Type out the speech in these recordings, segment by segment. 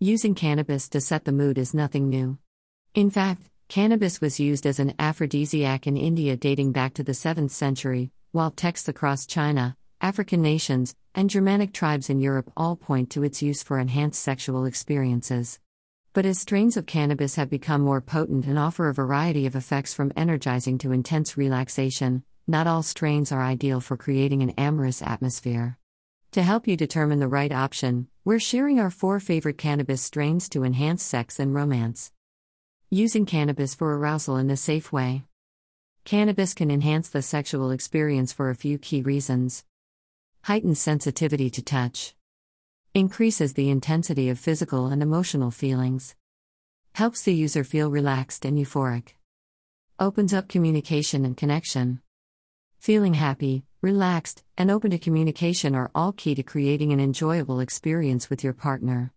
Using cannabis to set the mood is nothing new. In fact, cannabis was used as an aphrodisiac in India dating back to the 7th century, while texts across China, African nations, and Germanic tribes in Europe all point to its use for enhanced sexual experiences. But as strains of cannabis have become more potent and offer a variety of effects from energizing to intense relaxation, not all strains are ideal for creating an amorous atmosphere. To help you determine the right option, we're sharing our four favorite cannabis strains to enhance sex and romance. Using cannabis for arousal in a safe way. Cannabis can enhance the sexual experience for a few key reasons. Heightens sensitivity to touch. Increases the intensity of physical and emotional feelings. Helps the user feel relaxed and euphoric. Opens up communication and connection. Feeling happy, relaxed, and open to communication are all key to creating an enjoyable experience with your partner.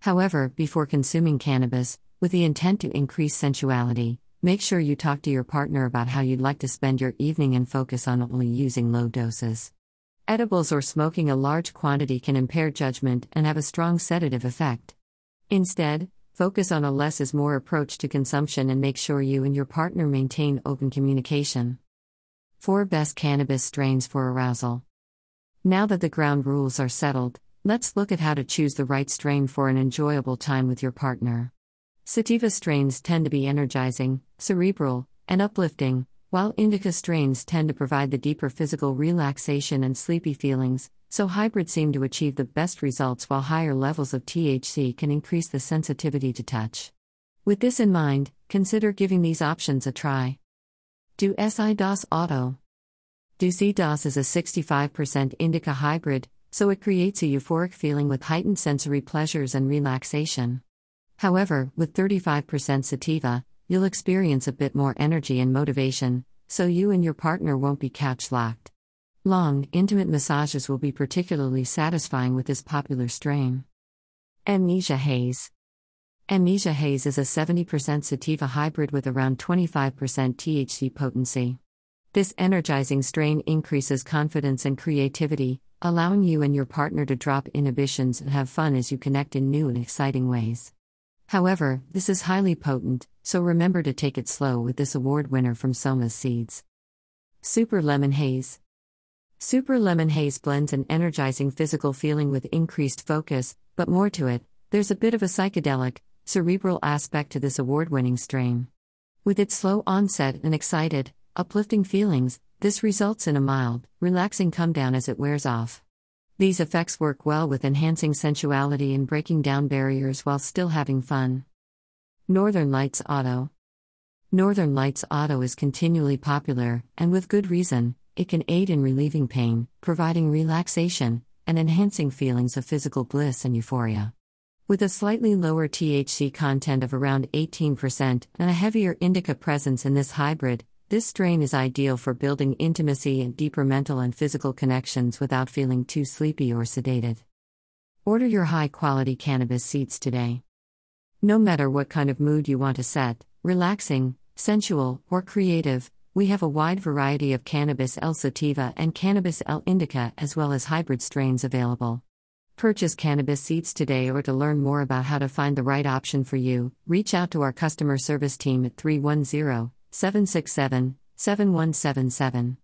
However, before consuming cannabis, with the intent to increase sensuality, make sure you talk to your partner about how you'd like to spend your evening and focus on only using low doses. Edibles or smoking a large quantity can impair judgment and have a strong sedative effect. Instead, focus on a less is more approach to consumption and make sure you and your partner maintain open communication. 4 Best Cannabis Strains for Arousal. Now that the ground rules are settled, let's look at how to choose the right strain for an enjoyable time with your partner. Sativa strains tend to be energizing, cerebral, and uplifting, while indica strains tend to provide the deeper physical relaxation and sleepy feelings, so hybrids seem to achieve the best results while higher levels of THC can increase the sensitivity to touch. With this in mind, consider giving these options a try. Do-Si-Dos Auto. Do-Si-Dos is a 65% indica hybrid, so it creates a euphoric feeling with heightened sensory pleasures and relaxation. However, with 35% sativa, you'll experience a bit more energy and motivation, so you and your partner won't be couch locked. Long, intimate massages will be particularly satisfying with this popular strain. Amnesia Haze Amnesia Haze is a 70% sativa hybrid with around 25% THC potency. This energizing strain increases confidence and creativity, allowing you and your partner to drop inhibitions and have fun as you connect in new and exciting ways. However, this is highly potent, so remember to take it slow with this award winner from Soma's Seeds. Super Lemon Haze Super Lemon Haze blends an energizing physical feeling with increased focus, but more to it, there's a bit of a psychedelic, cerebral aspect to this award winning strain. With its slow onset and excited, uplifting feelings, this results in a mild, relaxing come down as it wears off. These effects work well with enhancing sensuality and breaking down barriers while still having fun. Northern Lights Auto Northern Lights Auto is continually popular, and with good reason, it can aid in relieving pain, providing relaxation, and enhancing feelings of physical bliss and euphoria. With a slightly lower THC content of around 18% and a heavier indica presence in this hybrid, this strain is ideal for building intimacy and deeper mental and physical connections without feeling too sleepy or sedated. Order your high quality cannabis seeds today. No matter what kind of mood you want to set, relaxing, sensual, or creative, we have a wide variety of Cannabis L sativa and Cannabis L indica as well as hybrid strains available. Purchase cannabis seeds today or to learn more about how to find the right option for you, reach out to our customer service team at 310 767 7177.